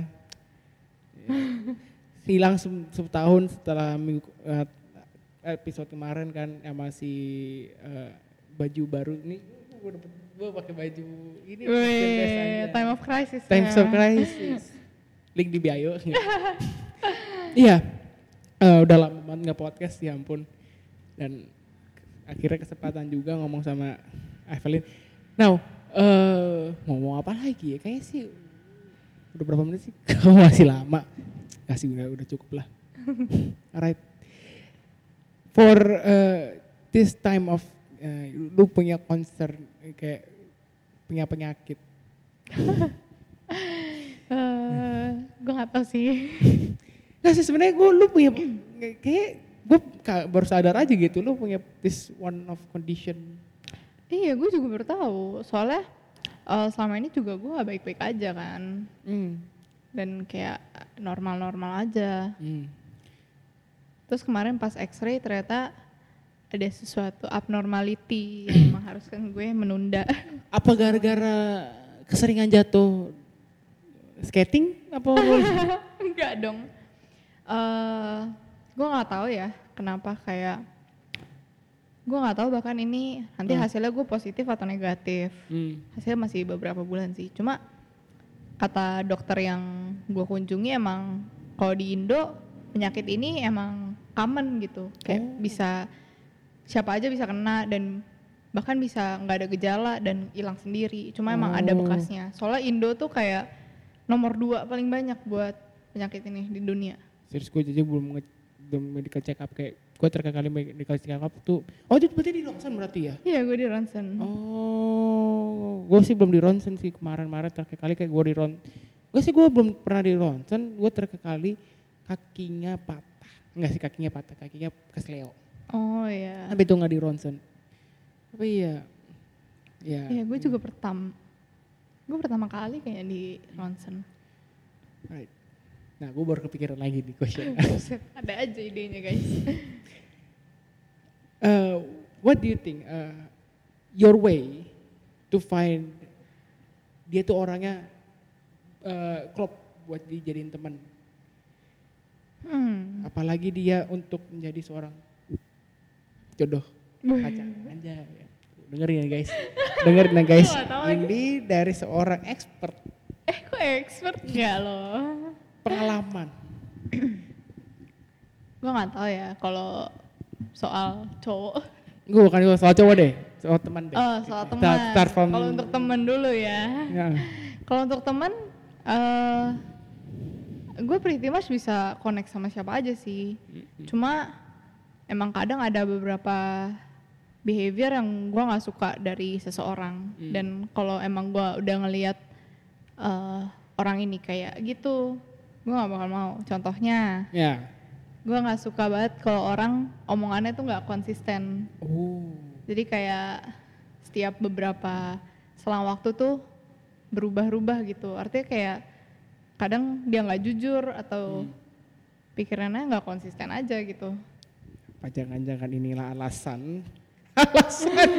[SPEAKER 1] Hilang se- setahun setelah minggu, eh, episode kemarin kan sama si eh, baju baru nih gue dapet gue pakai baju ini aja.
[SPEAKER 2] time of crisis.
[SPEAKER 1] Times
[SPEAKER 2] ya.
[SPEAKER 1] of Crisis. Link di bio. Iya. Eh, udah lama banget nggak podcast ya ampun. Dan akhirnya kesempatan juga ngomong sama Evelyn. Now, eh ngomong apa lagi ya? Kayaknya sih udah berapa menit sih? Kamu masih lama. Kasih udah udah cukup lah. Alright. For eh, this time of eh, lu punya concern kayak punya penyakit
[SPEAKER 2] gue gak tau sih.
[SPEAKER 1] Nggak sih sebenarnya gue lu punya kayak gue baru sadar aja gitu lu punya this one of condition.
[SPEAKER 2] iya, gue juga baru tahu. Soalnya eh, selama ini juga gue gak baik-baik aja kan.
[SPEAKER 1] Hmm.
[SPEAKER 2] Dan kayak normal-normal aja.
[SPEAKER 1] Hmm.
[SPEAKER 2] Terus kemarin pas x-ray ternyata ada sesuatu abnormality yang mengharuskan gue menunda.
[SPEAKER 1] Apa gara-gara keseringan jatuh skating apa?
[SPEAKER 2] Enggak dong. eh gue nggak tahu ya kenapa kayak gue nggak tahu bahkan ini nanti
[SPEAKER 1] Hmm.
[SPEAKER 2] hasilnya gue positif atau negatif.
[SPEAKER 1] hmm.
[SPEAKER 2] Hasilnya masih beberapa bulan sih. Cuma kata dokter yang gue kunjungi emang kalau di Indo penyakit ini emang common gitu. Kayak
[SPEAKER 1] Oh.
[SPEAKER 2] bisa siapa aja bisa kena dan bahkan bisa nggak ada gejala dan hilang sendiri. Cuma emang ada
[SPEAKER 1] Oh.
[SPEAKER 2] bekasnya. Soalnya Indo tuh kayak nomor dua paling banyak buat penyakit ini di dunia.
[SPEAKER 1] Serius gue jadi belum nge belum medical check up kayak gue terakhir kali medical check up tuh oh itu berarti di ronsen berarti ya?
[SPEAKER 2] Iya gue di ronsen.
[SPEAKER 1] Oh, gue sih belum di ronsen sih kemarin-kemarin terakhir kali kayak gue di ron. Gue sih gue belum pernah di ronsen. Gue terakhir kali kakinya patah. Enggak sih kakinya patah, kakinya kesleo.
[SPEAKER 2] Oh iya.
[SPEAKER 1] Tapi itu nggak di ronsen. Tapi iya, ya.
[SPEAKER 2] Iya gue juga pertama. Gue pertama kali kayaknya di ronsen.
[SPEAKER 1] Right. Nah, gue baru kepikiran lagi di question.
[SPEAKER 2] Ada aja idenya guys.
[SPEAKER 1] Uh, what do you think? Uh, your way to find dia tuh orangnya uh, klop buat dijadiin teman.
[SPEAKER 2] Hmm.
[SPEAKER 1] Apalagi dia untuk menjadi seorang jodoh pacar aja. ya. Dengerin ya guys, dengerin ya guys. Ini dari seorang expert
[SPEAKER 2] Eh kok expert Enggak loh.
[SPEAKER 1] pengalaman.
[SPEAKER 2] Gue nggak tahu ya kalau soal cowok.
[SPEAKER 1] Gue bukan soal cowok deh, soal teman deh.
[SPEAKER 2] Oh soal teman.
[SPEAKER 1] start from-
[SPEAKER 2] Kalau untuk teman dulu ya.
[SPEAKER 1] Ya.
[SPEAKER 2] Kalau untuk teman, eh gue pretty much bisa connect sama siapa aja sih. Cuma emang kadang ada beberapa behavior yang gue nggak suka dari seseorang.
[SPEAKER 1] Hmm.
[SPEAKER 2] Dan kalau emang gue udah ngelihat eh, orang ini kayak gitu, gue nggak bakal mau. Contohnya,
[SPEAKER 1] Ya.
[SPEAKER 2] gue nggak suka banget kalau orang omongannya tuh nggak konsisten.
[SPEAKER 1] Oh.
[SPEAKER 2] Jadi kayak setiap beberapa selang waktu tuh berubah-ubah gitu. Artinya kayak kadang dia nggak jujur atau pikirannya nggak konsisten aja gitu.
[SPEAKER 1] Jangan-jangan inilah alasan alasan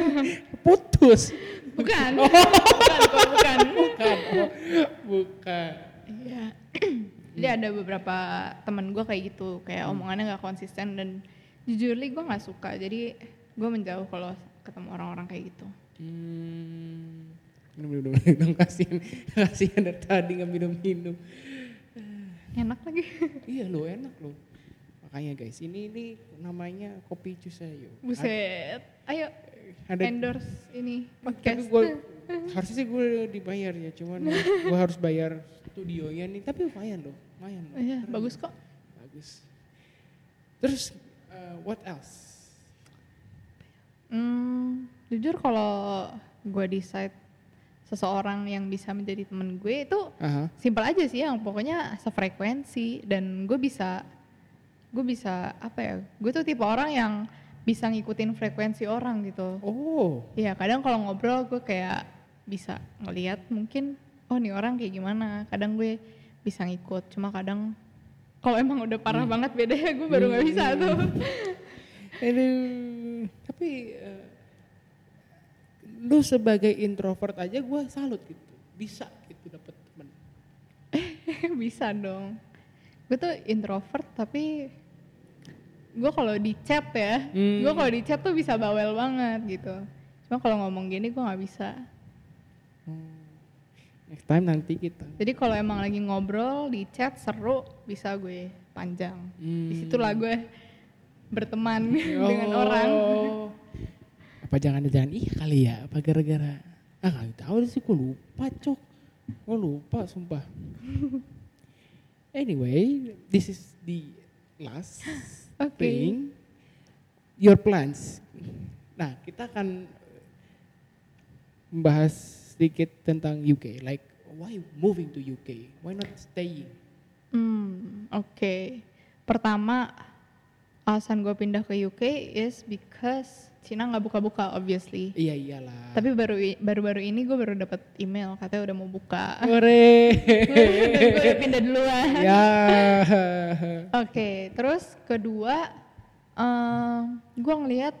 [SPEAKER 1] putus.
[SPEAKER 2] Bukan, bukan, kok, bukan.
[SPEAKER 1] Bukan. oh, bukan.
[SPEAKER 2] Iya. Jadi ada beberapa temen gue kayak gitu, kayak omongannya nggak konsisten dan jujurly gue nggak suka. Jadi gue menjauh kalau ketemu orang-orang kayak gitu.
[SPEAKER 1] Hmm. Minum minum minum, kasihan kasihan dari tadi nggak minum minum.
[SPEAKER 2] Enak lagi.
[SPEAKER 1] iya lo enak lo. Makanya guys ini ini namanya kopi cusayo.
[SPEAKER 2] Buset. Ayo
[SPEAKER 1] Ada
[SPEAKER 2] endorse ini
[SPEAKER 1] tapi
[SPEAKER 2] podcast.
[SPEAKER 1] gue harusnya sih gue dibayar ya cuman gue harus bayar studionya nih tapi lumayan loh lumayan loh.
[SPEAKER 2] Iya,
[SPEAKER 1] Keren
[SPEAKER 2] bagus kok.
[SPEAKER 1] bagus terus uh, what else
[SPEAKER 2] Hmm, jujur kalau gue decide seseorang yang bisa menjadi temen gue itu
[SPEAKER 1] Aha.
[SPEAKER 2] simpel aja sih yang pokoknya sefrekuensi dan gue bisa gue bisa apa ya gue tuh tipe orang yang bisa ngikutin frekuensi orang gitu.
[SPEAKER 1] Oh.
[SPEAKER 2] Iya kadang kalau ngobrol gue kayak bisa ngeliat mungkin oh nih orang kayak gimana. Kadang gue bisa ngikut. Cuma kadang kalau emang udah parah banget beda ya gue baru nggak bisa tuh.
[SPEAKER 1] Aduh, tapi eh, lu sebagai introvert aja gue salut gitu. Bisa gitu dapet temen.
[SPEAKER 2] bisa dong. Gue tuh introvert tapi gue kalau di chat ya,
[SPEAKER 1] Hmm.
[SPEAKER 2] gue kalau di chat tuh bisa bawel banget gitu. Cuma kalau ngomong gini gue nggak bisa.
[SPEAKER 1] Next time nanti kita.
[SPEAKER 2] Jadi kalau emang lagi ngobrol di chat seru bisa gue panjang.
[SPEAKER 1] Hmm.
[SPEAKER 2] Di situlah gue berteman dengan orang.
[SPEAKER 1] Oh. Apa jangan-jangan iya kali ya? Apa gara-gara? Ah nggak tahu sih, gue lupa cok. Gue lupa sumpah. anyway, this is the last
[SPEAKER 2] Oke.
[SPEAKER 1] thing. Your plans. Nah, kita akan membahas sedikit tentang UK. Like, why moving to UK? Why not staying?
[SPEAKER 2] Hmm, oke. Pertama, alasan gue pindah ke UK is because Cina nggak buka-buka obviously.
[SPEAKER 1] Iya iyalah.
[SPEAKER 2] Tapi baru baru-baru ini gue baru dapat email katanya udah mau buka.
[SPEAKER 1] Hore.
[SPEAKER 2] gue udah pindah duluan.
[SPEAKER 1] ya.
[SPEAKER 2] Oke, terus kedua, gue ngelihat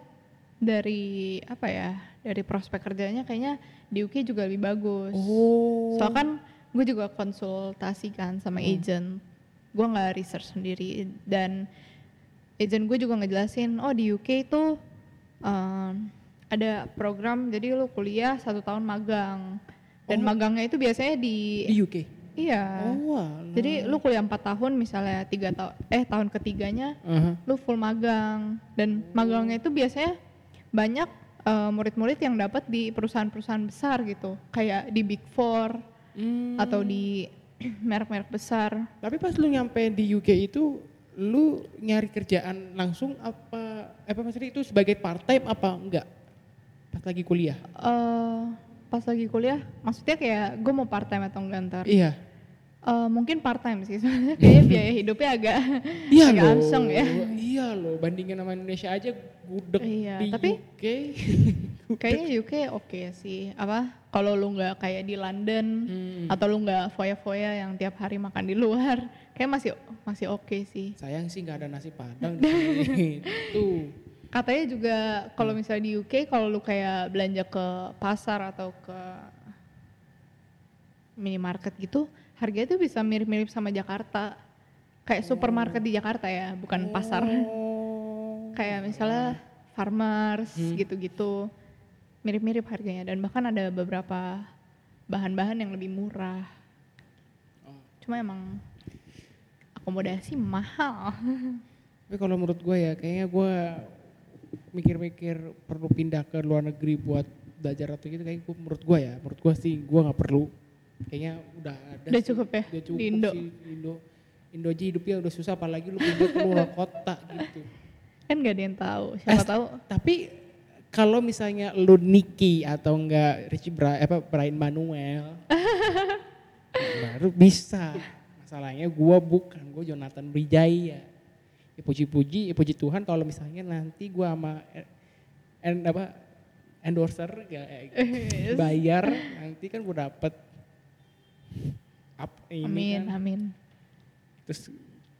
[SPEAKER 2] dari apa ya, dari prospek kerjanya kayaknya di UK juga lebih bagus.
[SPEAKER 1] Oh.
[SPEAKER 2] Soalnya kan gue juga konsultasi kan sama
[SPEAKER 1] Hmm.
[SPEAKER 2] agent, gue nggak research sendiri dan agent gue juga ngejelasin, oh di UK itu um, ada program jadi lu kuliah satu tahun magang dan
[SPEAKER 1] Oh.
[SPEAKER 2] magangnya itu biasanya di,
[SPEAKER 1] di UK.
[SPEAKER 2] iya.
[SPEAKER 1] Oh.
[SPEAKER 2] Jadi lu kuliah 4 tahun misalnya tiga tahun eh tahun ketiganya
[SPEAKER 1] Aha.
[SPEAKER 2] lu full magang dan magangnya itu biasanya banyak eh, murid-murid yang dapat di perusahaan-perusahaan besar gitu kayak di Big Four
[SPEAKER 1] Hmm.
[SPEAKER 2] atau di merek-merek besar.
[SPEAKER 1] Tapi pas lu nyampe di UK itu lu nyari kerjaan langsung apa apa maksudnya itu sebagai part time apa enggak? Pas lagi kuliah.
[SPEAKER 2] eh pas lagi kuliah, maksudnya kayak gue mau part time atau enggak ntar?
[SPEAKER 1] Iya.
[SPEAKER 2] Eh, mungkin part time sih, soalnya kayaknya biaya hidupnya agak
[SPEAKER 1] Iya
[SPEAKER 2] agak
[SPEAKER 1] loh.
[SPEAKER 2] ya.
[SPEAKER 1] Iya loh, bandingin sama Indonesia aja gudeg
[SPEAKER 2] Iya,
[SPEAKER 1] di
[SPEAKER 2] tapi-
[SPEAKER 1] UK.
[SPEAKER 2] Kayaknya UK oke sih. Apa? Kalau lu nggak kayak di London
[SPEAKER 1] Hmm.
[SPEAKER 2] atau lu nggak foya-foya yang tiap hari makan di luar, kayak masih masih oke sih.
[SPEAKER 1] Sayang sih nggak ada nasi padang di sini. Tuh.
[SPEAKER 2] Katanya juga kalau misalnya di UK kalau lu kayak belanja ke pasar atau ke minimarket gitu, harganya tuh bisa mirip-mirip sama Jakarta. Kayak supermarket di Jakarta ya, bukan pasar.
[SPEAKER 1] Oh.
[SPEAKER 2] Kayak misalnya farmers
[SPEAKER 1] Hmm.
[SPEAKER 2] gitu-gitu. Mirip-mirip harganya dan bahkan ada beberapa bahan-bahan yang lebih murah.
[SPEAKER 1] Oh.
[SPEAKER 2] Cuma emang akomodasi mahal.
[SPEAKER 1] Tapi kalau menurut gue ya, kayaknya gue mikir-mikir perlu pindah ke luar negeri buat belajar atau gitu. Kayak gue menurut gue ya, menurut gue sih gue nggak perlu. Kayaknya udah ada.
[SPEAKER 2] Udah
[SPEAKER 1] sih.
[SPEAKER 2] cukup ya
[SPEAKER 1] Udah
[SPEAKER 2] di
[SPEAKER 1] cukup
[SPEAKER 2] Indo.
[SPEAKER 1] sih di Indo. Indo aja hidupnya udah susah, apalagi lu pindah ke luar kota gitu.
[SPEAKER 2] Kan gak ada yang tahu. Siapa
[SPEAKER 1] Eh,
[SPEAKER 2] tahu
[SPEAKER 1] Tapi kalau misalnya lu Nicky atau enggak Richie Bra, apa Brian Manuel, baru bisa. Masalahnya gua bukan, gua Jonathan Wijaya. Ya puji-puji, ya puji Tuhan kalau misalnya nanti gua sama en, en- apa endorser ya, eh,
[SPEAKER 2] Yes.
[SPEAKER 1] bayar nanti kan gua dapet up ini
[SPEAKER 2] Amin,
[SPEAKER 1] kan.
[SPEAKER 2] amin.
[SPEAKER 1] Terus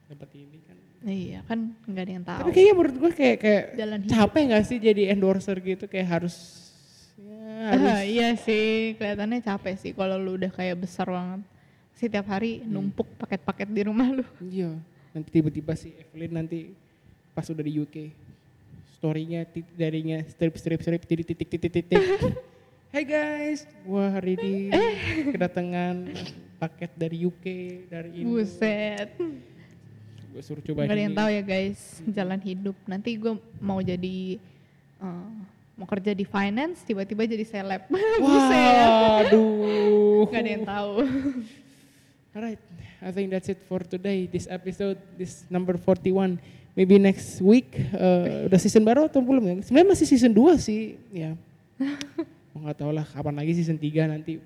[SPEAKER 1] dapat ini kan.
[SPEAKER 2] Iya kan nggak ada yang tahu.
[SPEAKER 1] Tapi kayaknya menurut gue kayak kayak
[SPEAKER 2] Jalan hidup.
[SPEAKER 1] capek gak sih jadi endorser gitu kayak harus ya, harus
[SPEAKER 2] Ah, iya sih, kelihatannya capek sih kalau lu udah kayak besar banget. Setiap hari
[SPEAKER 1] Hmm.
[SPEAKER 2] numpuk paket-paket di rumah lu.
[SPEAKER 1] iya nanti tiba-tiba si Evelyn nanti pas udah di UK storynya darinya strip strip strip titik titik titik titik Hey guys, gua hari ini kedatangan paket dari UK dari Indo.
[SPEAKER 2] Buset.
[SPEAKER 1] Gue suruh coba
[SPEAKER 2] Gak ada yang
[SPEAKER 1] ini.
[SPEAKER 2] tahu ya guys, jalan hidup. Nanti gue mau jadi eh, mau kerja di finance, tiba-tiba jadi seleb. Buset.
[SPEAKER 1] Waduh.
[SPEAKER 2] Gak ada yang tahu.
[SPEAKER 1] Alright, I think that's it for today. This episode, this number 41. Maybe next week, uh, udah season baru atau belum ya? Sebenarnya masih season 2 sih, ya. Nggak tahu lah kapan lagi season 3 nanti.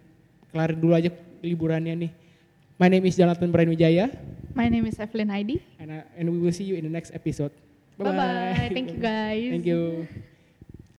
[SPEAKER 1] Kelarin dulu aja liburannya nih. My name is Jonathan Brian Wijaya,
[SPEAKER 2] My name is Evelyn Heidi.
[SPEAKER 1] and, I- and we will see you in the next episode.
[SPEAKER 2] bye bye thank you guys
[SPEAKER 1] Thank you.